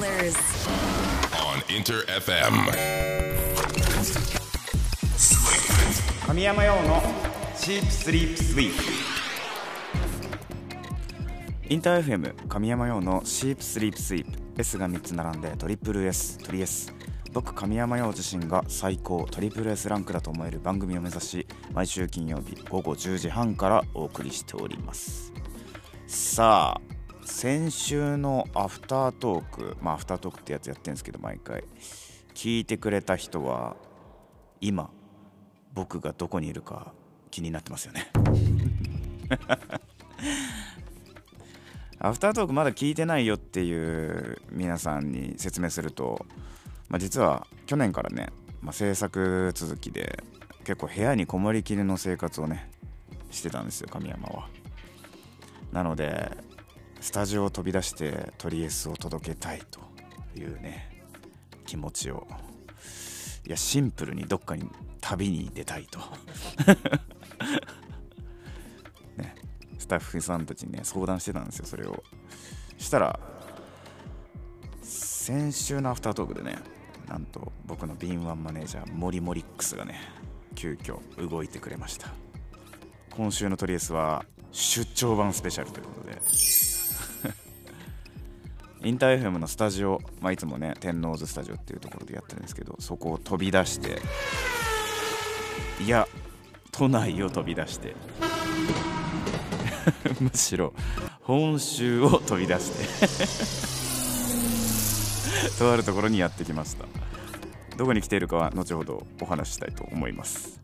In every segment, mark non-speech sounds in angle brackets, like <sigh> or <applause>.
colors. on Inter FM. 神山用のシープスリープスイープインター FM 神山用のシープスリープスイープ S が3つ並んでトリプル S トリ S 僕神山陽自身が最高トリプル S ランクだと思える番組を目指し毎週金曜日午後10時半からお送りしておりますさあ先週のアフタートークまあアフタートークってやつやってるんですけど毎回聞いてくれた人は今僕がどこにいるか気になってますよね。アフタートークまだ聞いてないよっていう皆さんに説明すると、まあ、実は去年からね、まあ、制作続きで結構部屋にこもりきりの生活をねしてたんですよ神山は。なのでスタジオを飛び出してトリエスを届けたいというね気持ちを。いやシンプルにどっかに旅に出たいと。<laughs> ねスタッフさんたちにね相談してたんですよそれを。したら先週のアフタートークでねなんと僕の敏腕マネージャーモリモリックスがね急遽動いてくれました。今週のトリエスは出張版スペシャルということで。インター FM のスタジオ、まあ、いつもね天王洲スタジオっていうところでやってるんですけどそこを飛び出していや都内を飛び出して <laughs> むしろ本州を飛び出して <laughs> とあるところにやってきました。どこに来ているかは後ほどお話ししたいと思います。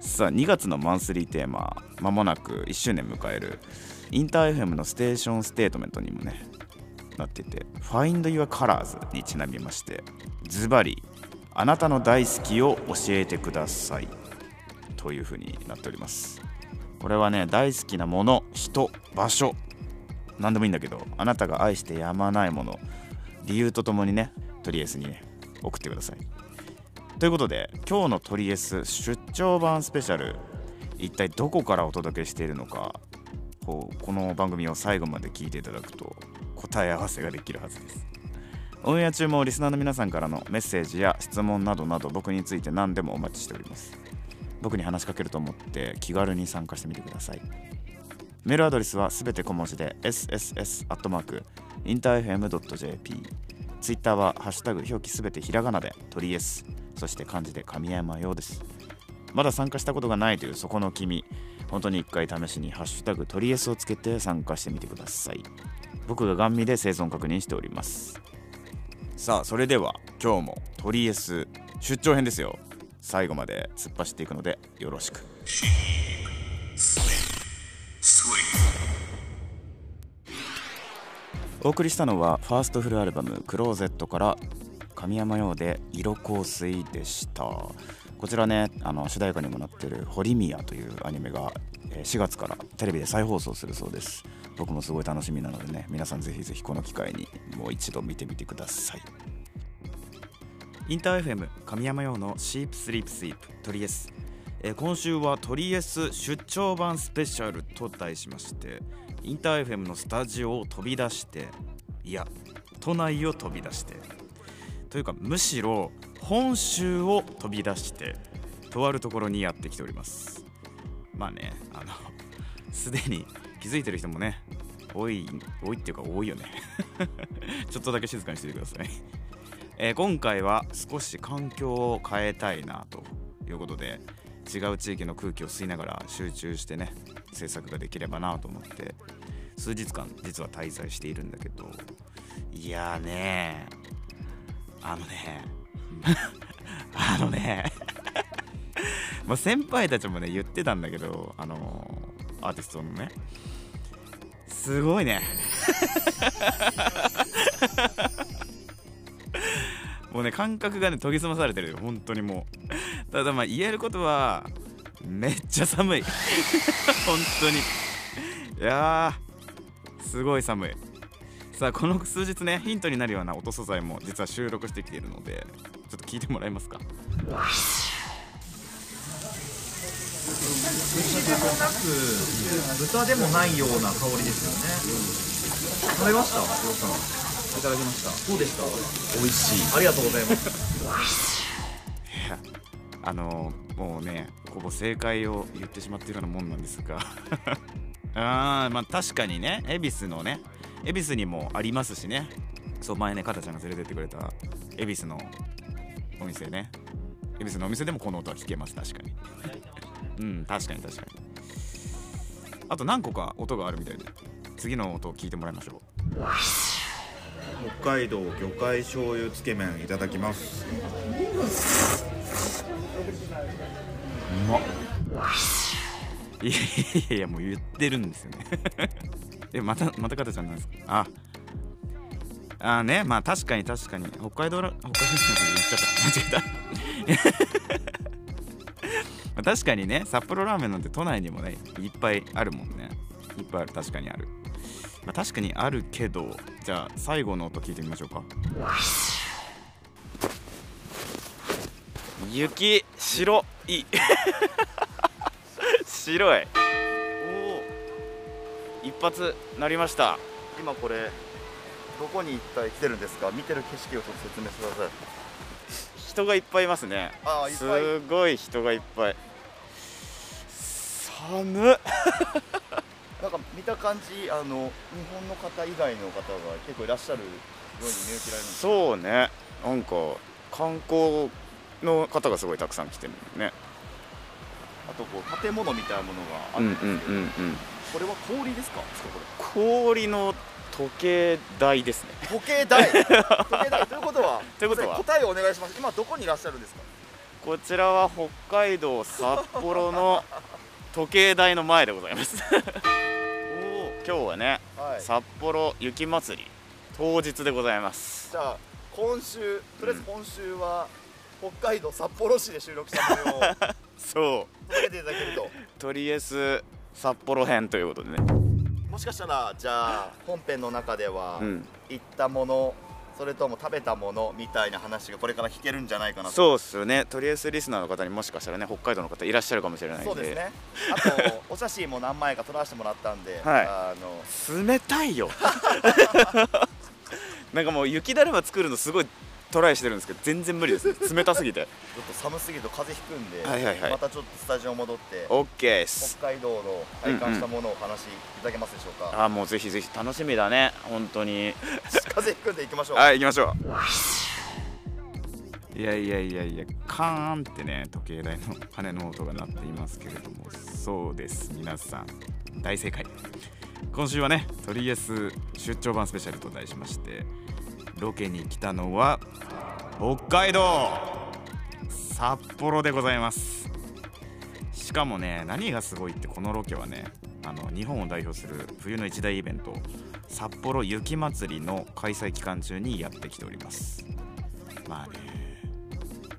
さあ2月のマンスリーテーマまもなく1周年迎えるインター FM のステーションステートメントにもねなっていて Find Your Colors にちなみましてズバリあなたの大好きを教えてください。というふうになっております。これはね大好きなもの人場所。何でもいいんだけどあなたが愛してやまないもの。理由とともにねトリエスにね送ってください。ということで今日のトリエス出張版スペシャル一体どこからお届けしているのかこうこの番組を最後まで聞いていただくと答え合わせができるはずです。オンエア中もリスナーの皆さんからのメッセージや質問などなど僕について何でもお待ちしております。僕に話しかけると思って気軽に参加してみてください。メールアドレスはすべて小文字で sss.interfm.jp ツイッターはハッシュタグ表記すべてひらがなで鳥 S そして漢字で神山用です。まだ参加したことがないというそこの君。本当に一回試しにハッシュタグ鳥 S をつけて参加してみてください。僕がガン見で生存確認しております。さあそれでは今日も鳥 S 出張編ですよ。最後まで突っ走っていくのでよろしく。お送りしたのはファーストフルアルバム「クローゼット」から神山用で「色香水」でした。こちらねあの主題歌にもなってる「ホリミヤ」というアニメが4月からテレビで再放送するそうです。僕もすごい楽しみなのでね皆さんぜひぜひこの機会にもう一度見てみてください。インター FM 神山用のシープスリープスイープトリエス、えー今週はトリエス出張版スペシャルと題しましてインター FM のスタジオを飛び出していや都内を飛び出してというかむしろ本州を飛び出してとあるところにやってきております。まあねあのすでに気づいてる人もね多い多いっていうか多いよね。<laughs> ちょっとだけ静かにしててください、えー今回は少し環境を変えたいなということで違う地域の空気を吸いながら集中してね制作ができればなと思って数日間実は滞在しているんだけど。いやーねあのね。<laughs> あのね。<laughs> まあ先輩たちもね言ってたんだけどあのーアーティストのね。すごいね。<laughs> もうね感覚がね研ぎ澄まされてるよ。本当にもう。ただまあ言えることはめっちゃ寒い。本当に。いやすごい寒い。さあこの数日ねヒントになるような音素材も実は収録してきているのでちょっと聞いてもらえますか？牛でもなく豚でもないような香りですよね。食べましたいただきました？どうでした？美味しい。ありがとうございます。いやあのもうねほぼ正解を言ってしまっているようなもんなんですが。<laughs> あーまあ確かにね恵比寿のね恵比寿にもありますしね。そう前ねかたちゃんが連れてってくれた恵比寿のお店ね。恵比寿のお店でもこの音は聞けます確かに。うん確かに確かに。あと何個か音があるみたいで。次の音を聞いてもらいましょう。北海道魚介醤油つけ麺いただきます。うまっ。いやいやいやもう言ってるんですよねえまたまたかたちゃんなんですか？あ。あねまあ確かに確かに。北海道ら北海道の言っちゃった間違えた。<laughs> まあ確かにね札幌ラーメンなんて都内にもねいっぱいあるもんね。いっぱいある。確かにある、まあ、確かにあるけどじゃあ最後の音聞いてみましょうか。雪 <laughs> 白い。白い。発なりました。今これどこに一体来てるんですか？見てる景色をちょっと説明してください。人がいっぱいいますね。すごい人がいっぱい。寒っ。<laughs> なんか見た感じあの日本の方以外の方が結構いらっしゃるように見受けられるんですそうね。なんか観光の方がすごいたくさん来てるねあとこう建物みたいなものがあうんるんですけど、うんうんうんこれは氷ですか？こ氷の時計台ですね。れ時計台？時計台？ということは？<laughs> ということは？答えをお願いします。今どこにいらっしゃるんですか？こちらは北海道札幌の <laughs> 時計台の前でございます。今日はね、はい。札幌雪まつり当日でございます。じゃあ今週とりあえず今週は北海道札幌市で収録した模様を <laughs> そ届けていただけると。うとりあえず札幌編ということでね。もしかしたらじゃあ本編の中では、うん。行ったものそれとも食べたものみたいな話がこれから聞けるんじゃないかなと。そうっすよね。とりあえずリスナーの方にもしかしたらね北海道の方いらっしゃるかもしれないんで。そうですねあとお写真も何枚か撮らせてもらったんで、<laughs> はい。あの冷たいよ。<laughs> なんかもう雪だるま作るのすごいトライしてるんですけど全然無理ですね。冷たすぎて。ちょっと寒すぎると風邪ひくんで、はいはいはい。またちょっとスタジオ戻って OK っす。北海道の体感したものをお話しいただけますでしょうか、あもうぜひぜひ楽しみだね。本当に。風邪ひくんで行きましょう、はい行きましょう。いやいやいやいやカーンってね時計台の羽の音が鳴っていますけれどもそうです。皆さん大正解。今週はねとりあえず出張版スペシャルと題しましてロケに来たのは北海道札幌でございます。しかもね何がすごいってこのロケはねあの日本を代表する冬の一大イベント札幌雪まつりの開催期間中にやってきております。まあね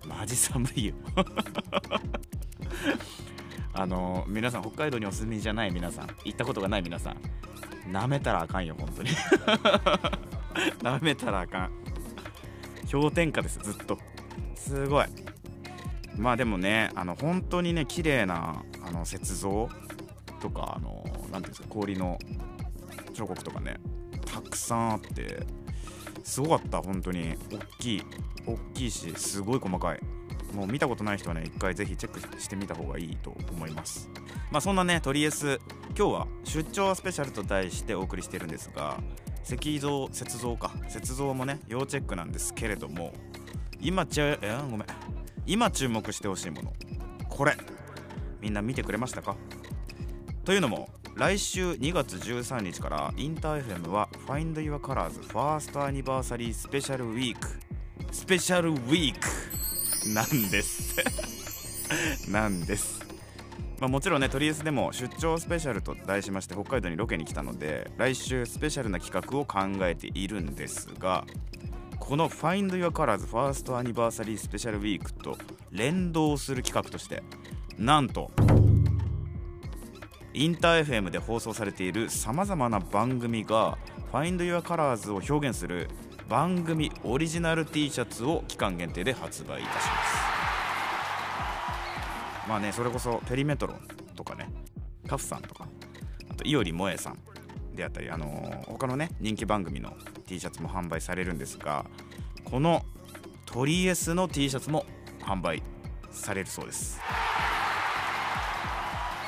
マジ寒いよ。<laughs> あの皆さん北海道にお住みじゃない皆さん行ったことがない皆さんなめたらあかんよ本当に。<laughs> なめたらあかん。氷点下ですずっと。すごい。まあでもねあの本当にね綺麗なあの雪像とかあのなんていうんですか氷の彫刻とかねたくさんあってすごかった本当に。大きい大きいしすごい細かい。もう見たことない人はね一回ぜひチェックしてみた方がいいと思います。まあそんなねとりあえず今日は出張スペシャルと題してお送りしてるんですが石像雪像か。雪像もね要チェックなんですけれども今ちゃえごめん。今注目してほしいもの。これ。みんな見てくれましたか？というのも来週2月13日からインター FM は Find Your Colors ファーストアニバーサリースペシャルウィーク。スペシャルウィーク。なんです。<laughs> なんです。まあ、もちろんねとりあえずでも出張スペシャルと題しまして北海道にロケに来たので来週スペシャルな企画を考えているんですがこの Find Your Colors ファーストアニバーサリースペシャルウィークと連動する企画としてなんとインター FM で放送されているさまざまな番組が Find Your Colors を表現する番組オリジナル T シャツを期間限定で発売いたします。まあねそれこそペリメトロンとかねカフさんとかあといおりもえさんであったり、あのー他のね人気番組の T シャツも販売されるんですがこのトリエスの T シャツも販売されるそうです。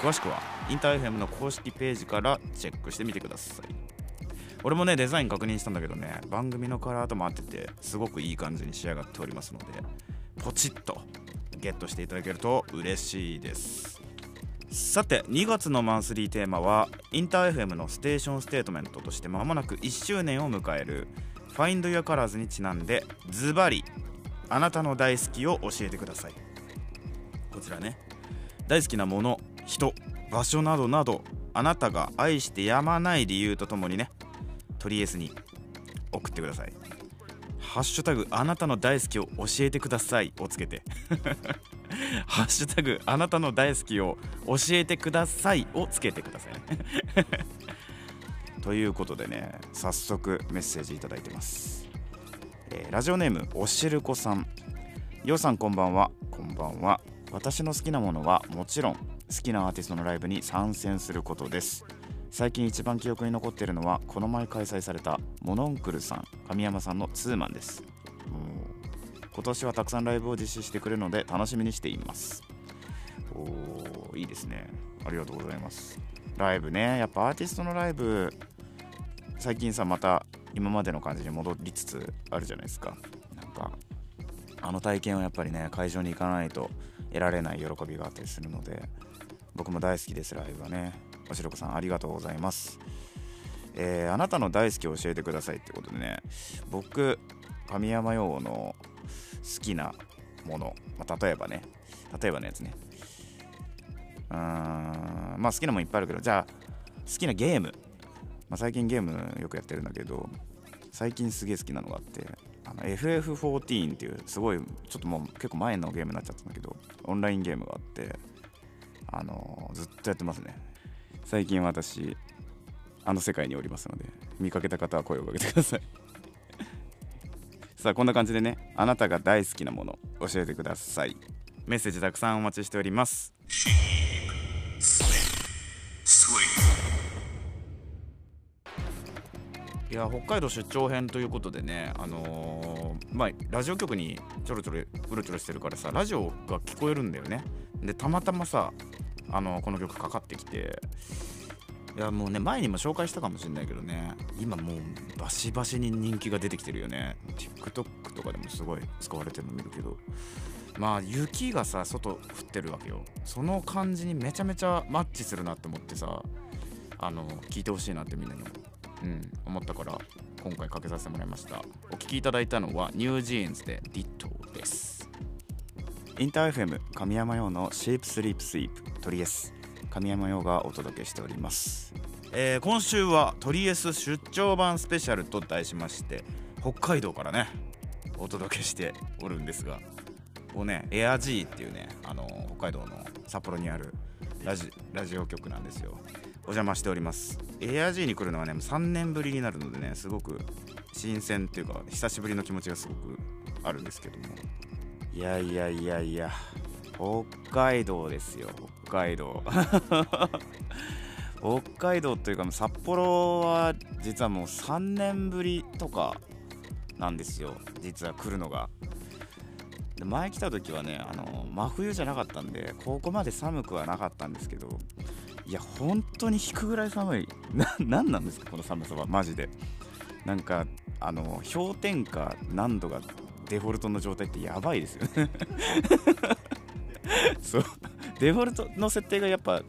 詳しくはインター FM の公式ページからチェックしてみてください。俺もねデザイン確認したんだけどね番組のカラーとも合っててすごくいい感じに仕上がっておりますのでポチッとゲットしていただけると嬉しいです。さて2月のマンスリーテーマはインター FM のステーションステートメントとして間もなく1周年を迎える Find Your Colors にちなんでズバリあなたの大好きを教えてください。こちらね。大好きなもの人場所などなどあなたが愛してやまない理由とともにねトリエスに送ってください。ハッシュタグあなたの大好きを教えてください。をつけて。<laughs> ハッシュタグあなたの大好きを教えてください。をつけてくださいね。<laughs> ということでね早速メッセージいただいてます、えーラジオネームおしるこさん。ようさんこんばんは。こんばんは。私の好きなものはもちろん好きなアーティストのライブに参戦することです。最近一番記憶に残っているのはこの前開催されたモノンクルさん神山さんのツーマンです。今年はたくさんライブを実施してくれるので楽しみにしています。おいいですね。ありがとうございます。ライブね。やっぱアーティストのライブ最近さまた今までの感じに戻りつつあるじゃないですか。なんかあの体験はやっぱりね会場に行かないと得られない喜びがあったりするので僕も大好きですライブはね。おしろこさんありがとうございます。えーあなたの大好きを教えてくださいってことでね僕神山用の好きなもの、まあ、例えばね例えばのやつね。うーんまあ好きなもんいっぱいあるけどじゃあ好きなゲーム、まあ、最近ゲームよくやってるんだけど最近すげえ好きなのがあってあの FF14 っていうすごいちょっともう結構前のゲームになっちゃったんだけどオンラインゲームがあってあのずっとやってますね。最近私あの世界におりますので見かけた方は声をかけてください。<laughs> さあこんな感じでねあなたが大好きなもの教えてください。メッセージたくさんお待ちしております。いや北海道出張編ということでねあのーまあラジオ局にちょろちょろうろちょろしてるからさラジオが聞こえるんだよね。でたまたまさあのこの曲かかってきて。いやもうね前にも紹介したかもしれないけどね。今もうバシバシに人気が出てきてるよね。TikTok とかでもすごい使われてるの見るけど。まあ雪がさ外降ってるわけよ。その感じにめちゃめちゃマッチするなって思ってさあの聞いてほしいなってみんなに思,、うん、思ったから今回かけさせてもらいました。お聴きいただいたのはニュージーンズでディットインター FM 神山用のシープスリープスイープトリエス神山用がお届けしております、えー今週はトリエス出張版スペシャルと題しまして北海道からねお届けしておるんですがここねエア G っていうねあの北海道の札幌にあるラジラジオ局なんですよ。お邪魔しております。エア G に来るのはね3年ぶりになるのでねすごく新鮮っていうか久しぶりの気持ちがすごくあるんですけども。いやいやいやいや。北海道ですよ北海道。<laughs> 北海道というか札幌は実はもう3年ぶりとかなんですよ実は来るのが。で前来た時はねあの真冬じゃなかったんでここまで寒くはなかったんですけどいや本当に引くぐらい寒い。<laughs> な何なんですかこの寒さはマジで。なんかあの氷点下何度がデフォルトの状態ってやばいですよね。<laughs> そう。デフォルトの設定がやっぱ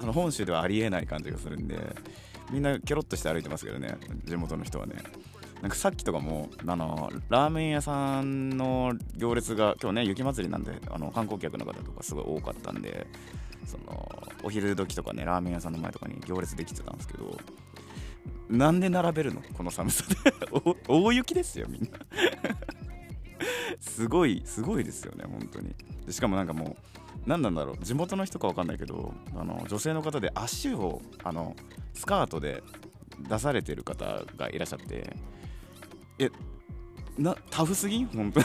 その本州ではありえない感じがするんでみんなケロッとして歩いてますけどね地元の人はね。なんかさっきとかもあのラーメン屋さんの行列が今日ね雪祭りなんであの観光客の方とかすごい多かったんでそのお昼時とかねラーメン屋さんの前とかに行列できてたんですけどなんで並べるの？この寒さで。<laughs> 大雪ですよみんな。すごいすごいですよね本当に。でしかもなんかもう何なんだろう地元の人か分かんないけどあの女性の方で足をあのスカートで出されてる方がいらっしゃってえなタフすぎ？本当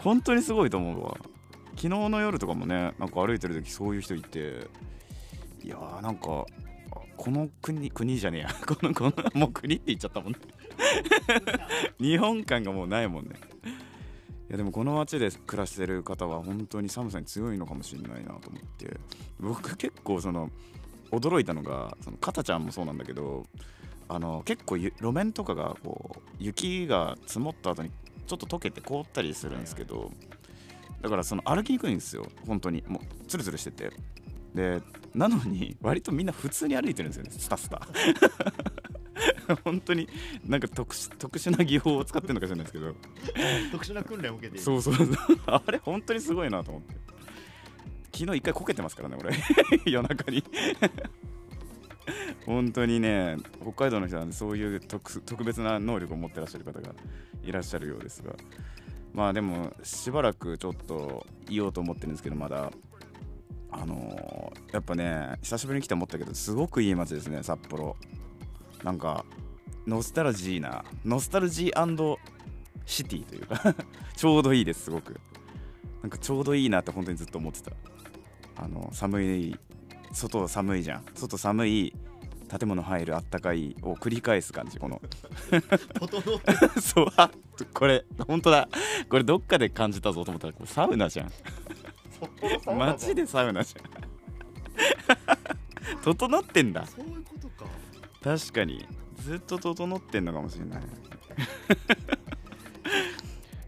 <laughs> 本当にすごいと思うわ。昨日の夜とかもねなんか歩いてる時そういう人いていやーなんかこの国国じゃねえや。<laughs> このこのもう国って言っちゃったもんね。日本感がもうないもんね。いやでもこの街で暮らしてる方は本当に寒さに強いのかもしれないなと思って。僕結構その驚いたのがそのかたちゃんもそうなんだけどあの結構路面とかがこう雪が積もった後にちょっと溶けて凍ったりするんですけどだからその歩きにくいんですよ。本当に。もうツルツルしてて。でなのに割とみんな普通に歩いてるんですよね。スタスタ。<laughs> 本当になんか特殊特殊な技法を使ってるのか知らないですけど。特殊な訓練を受けている。そうそう。そ <laughs> うあれ本当にすごいなと思って。昨日一回こけてますからね俺。<laughs> 夜中に。本当にね北海道の人は、ね、そういう特特別な能力を持ってらっしゃる方がいらっしゃるようですが。まあでもしばらくちょっと言おうと思ってるんですけどまだ。あのーやっぱね久しぶりに来て思ったけどすごくいい街ですね札幌なんかノスタルジーなノスタルジーシティというか <laughs> ちょうどいいですすごく。なんかちょうどいいなって本当にずっと思ってた。あの寒い外寒いじゃん。外寒い建物入るあったかいを繰り返す感じこの。<laughs> そうあこれ本当だ。これどっかで感じたぞと思ったらこれサウナじゃん。街でサウナじゃん。<laughs> 整ってんだ。そういうこ確かに。ずっと整ってんのかもしれない。<laughs>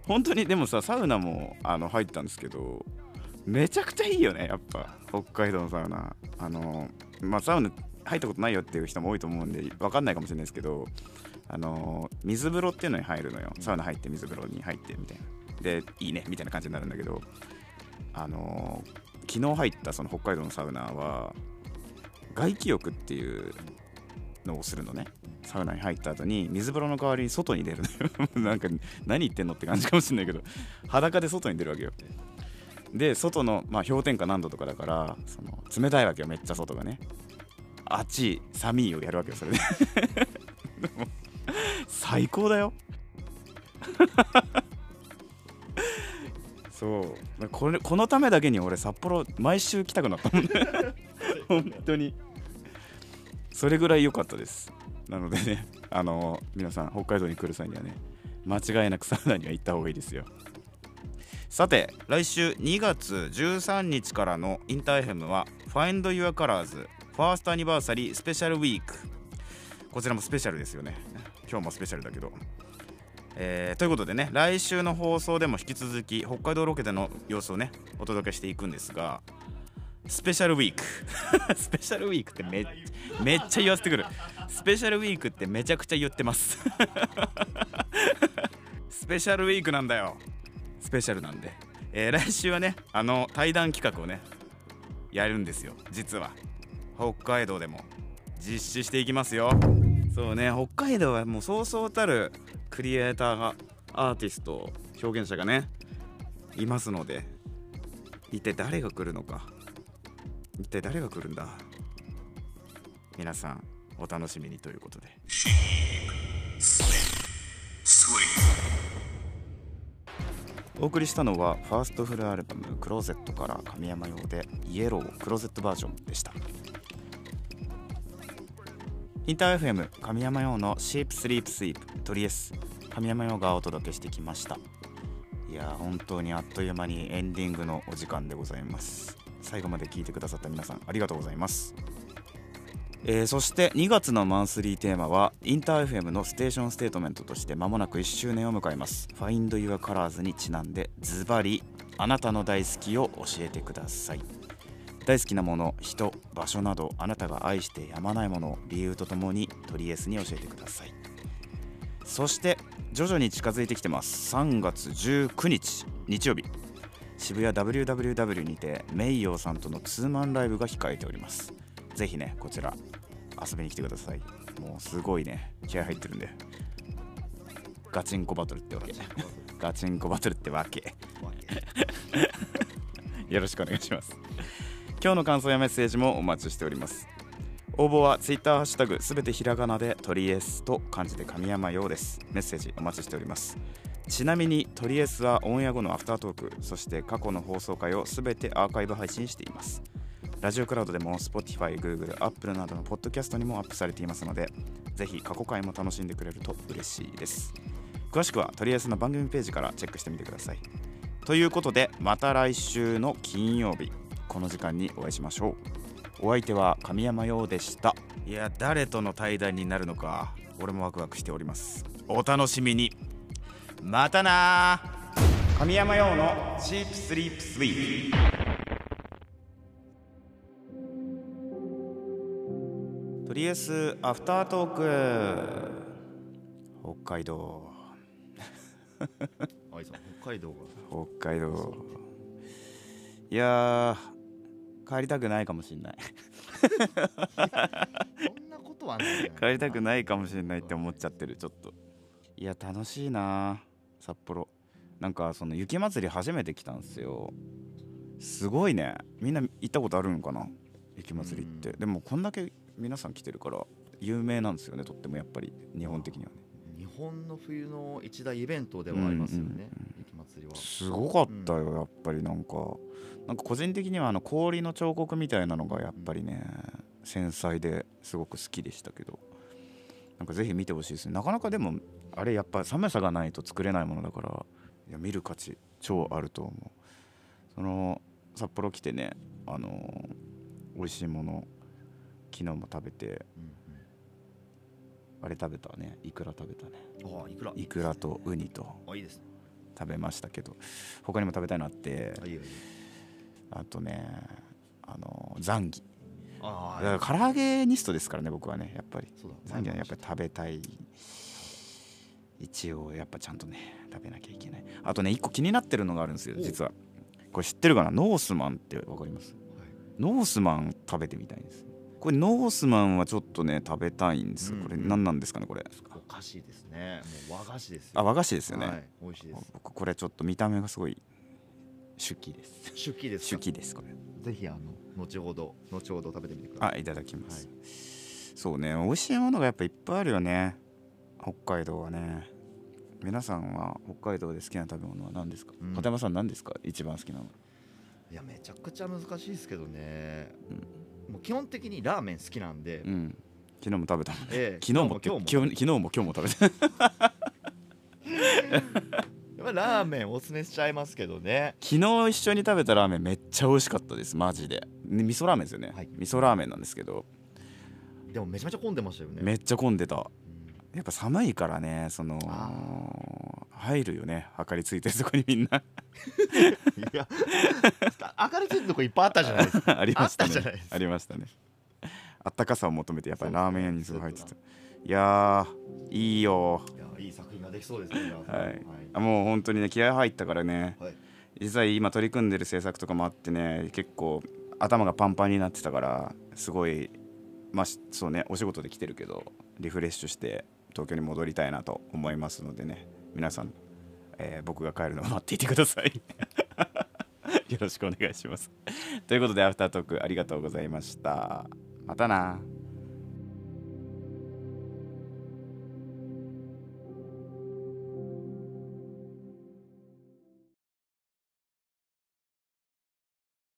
本当にでもさサウナもあの入ったんですけどめちゃくちゃいいよねやっぱ。北海道のサウナ。あのまあサウナ入ったことないよっていう人も多いと思うんで分かんないかもしれないですけどあの水風呂っていうのに入るのよ。サウナ入って水風呂に入ってみたいな。でいいねみたいな感じになるんだけどあの昨日入ったその北海道のサウナは外気浴っていうのをするのね。サウナに入った後に水風呂の代わりに外に出るのよ。<laughs> なんか何言ってんのって感じかもしれないけど裸で外に出るわけよ。で外の、まあ、氷点下何度とかだからその冷たいわけよめっちゃ外がね。暑い寒いをやるわけよそれで。<laughs> 最高だよ。<laughs> そう。これこのためだけに俺札幌毎週来たくなったもんね。本当にそれぐらい良かったです。なのでね <laughs> あの皆さん北海道に来る際にはね間違いなくサウナには行った方がいいですよ。さて来週2月13日からのインターヘムは Find Your Colors ファーストアニバーサリースペシャルウィークこちらもスペシャルですよね。今日もスペシャルだけど。えーということでね来週の放送でも引き続き北海道ロケでの様子をねお届けしていくんですがスペシャルウィーク。<laughs> スペシャルウィークってめめっちゃ言わせてくる。スペシャルウィークってめちゃくちゃ言ってます。<laughs> スペシャルウィークなんだよ。スペシャルなんで、えー来週はねあの対談企画をねやるんですよ。実は。北海道でも。実施していきますよ。そうね北海道はもうそうそうたるクリエイターがアーティスト表現者がねいますので。一体誰が来るのか。一体誰が来るんだ？皆さんお楽しみにということで。お送りしたのはファーストフルアルバム「クローゼット」から神山用で「イエロークローゼットバージョン」でした。インター FM 神山用の「シープスリープスイープ」トリエス神山用がお届けしてきました。いや本当にあっという間にエンディングのお時間でございます。最後まで聞いてくださった皆さんありがとうございます。えーそして2月のマンスリーテーマはインター FM の station statement として間もなく1周年を迎えます。Find Your Colors にちなんでズバリあなたの大好きを教えてください。大好きなもの人場所などあなたが愛してやまないものを理由とともにトリエスに教えてください。そして徐々に近づいてきてます。3月19日日曜日。渋谷 WWW にてメイヨーさんとのツーマンライブが控えております。ぜひねこちら遊びに来てください。もうすごいね気合入ってるんで。ガチンコバトルってわけ。ガチンコバトルってわけ。よろしくお願いします。今日の感想やメッセージもお待ちしております。応募は Twitter ハッシュタグすべてひらがなでトリエスと漢字で神山用です。メッセージお待ちしておりますちなみにトリエスはオンエア後のアフタートークそして過去の放送回をすべてアーカイブ配信しています。ラジオクラウドでも Spotify、Google、Apple などのポッドキャストにもアップされていますのでぜひ過去回も楽しんでくれると嬉しいです。詳しくはとりあえずの番組ページからチェックしてみてください。ということでまた来週の金曜日この時間にお会いしましょう。お相手は神山陽でした。いや誰との対談になるのか俺もワクワクしております。お楽しみにまたな。神山陽のチープスリープスイーとりあえずアフタートーク。北海道。<laughs> 愛さん北海道が。北海道。いやー帰りたくないかもしんない。そんなことはない帰りたくないかもしれないって思っちゃってるちょっと。いや楽しいな札幌。なんかその雪まつり初めて来たんですよ。すごいね。みんな行ったことあるんかな？雪まつりって。でもこんだけ皆さん来てるから有名なんですよねとってもやっぱり。日本的にはね。日本の冬の一大イベントではありますよね、雪まつりは。すごかったよやっぱり。なんかなんか個人的にはあの氷の彫刻みたいなのがやっぱりね繊細ですごく好きでしたけどなんかぜひ見てほしいですね。なかなかでもあれやっぱ寒さがないと作れないものだからいや見る価値超あると思う。その札幌来てねあのー美味しいもの昨日も食べてうんあれ食べたねいくら食べたね。いくらいくらとウニとあいいですね。食べましたけど他にも食べたいのあってあいいよいいよ。あとねあのザンギあだから唐揚げニストですからね僕はねやっぱり。そうだ。やっぱり食べたい。一応やっぱちゃんとね食べなきゃいけない。あとね一個気になってるのがあるんですよお実は。これ知ってるかな？ノースマンってわかります？ノースマン食べてみたいんです。これノースマンはちょっとね食べたいんです。よこれうん。うん何なんですかねこれ。お菓子ですね。もう和菓子ですよあ和菓子ですよね、はい、美味しいです。僕これちょっと見た目がすごい手記です。手記です手か記ですこれ。ぜひあの後ほど後ほど食べてみてください。あいただきます、そうね美味しいものがやっぱいっぱいあるよね。北海道はね。皆さんは北海道で好きな食べ物は何ですか、うん。片山さん何ですか？一番好きなの。いやめちゃくちゃ難しいですけどね、もう基本的にラーメン好きなんで、うん。昨日も食べたええ。昨日も今日も。昨日も今日も食べた <laughs> ラーメンおすすめしちゃいますけどね。昨日一緒に食べたラーメンめっちゃ美味しかったですマジで。ね味噌ラーメンですよね、はい。味噌ラーメンなんですけど。でもめちゃめちゃ混んでましたよね。めっちゃ混んでた。うん。やっぱ寒いからねそのあ入るよね明かりついてるとこにみんな。いや明るいついてるとこいっぱいあったじゃないですか。<laughs> ありましたね。ありましたね。あったかさを求めてやっぱりラーメン屋にすごい入ってた。いやーいいよいやいい作品ができそうですね皆さんはい。あもう本当にね気合入ったからね。はい。実は今取り組んでる制作とかもあってね結構頭がパンパンになってたからすごいまあしそうねお仕事で来てるけどリフレッシュして東京に戻りたいなと思いますのでね。皆さん、えー僕が帰るのを待っていてください。<laughs> よろしくお願いします。ということでアフタートークありがとうございました。またな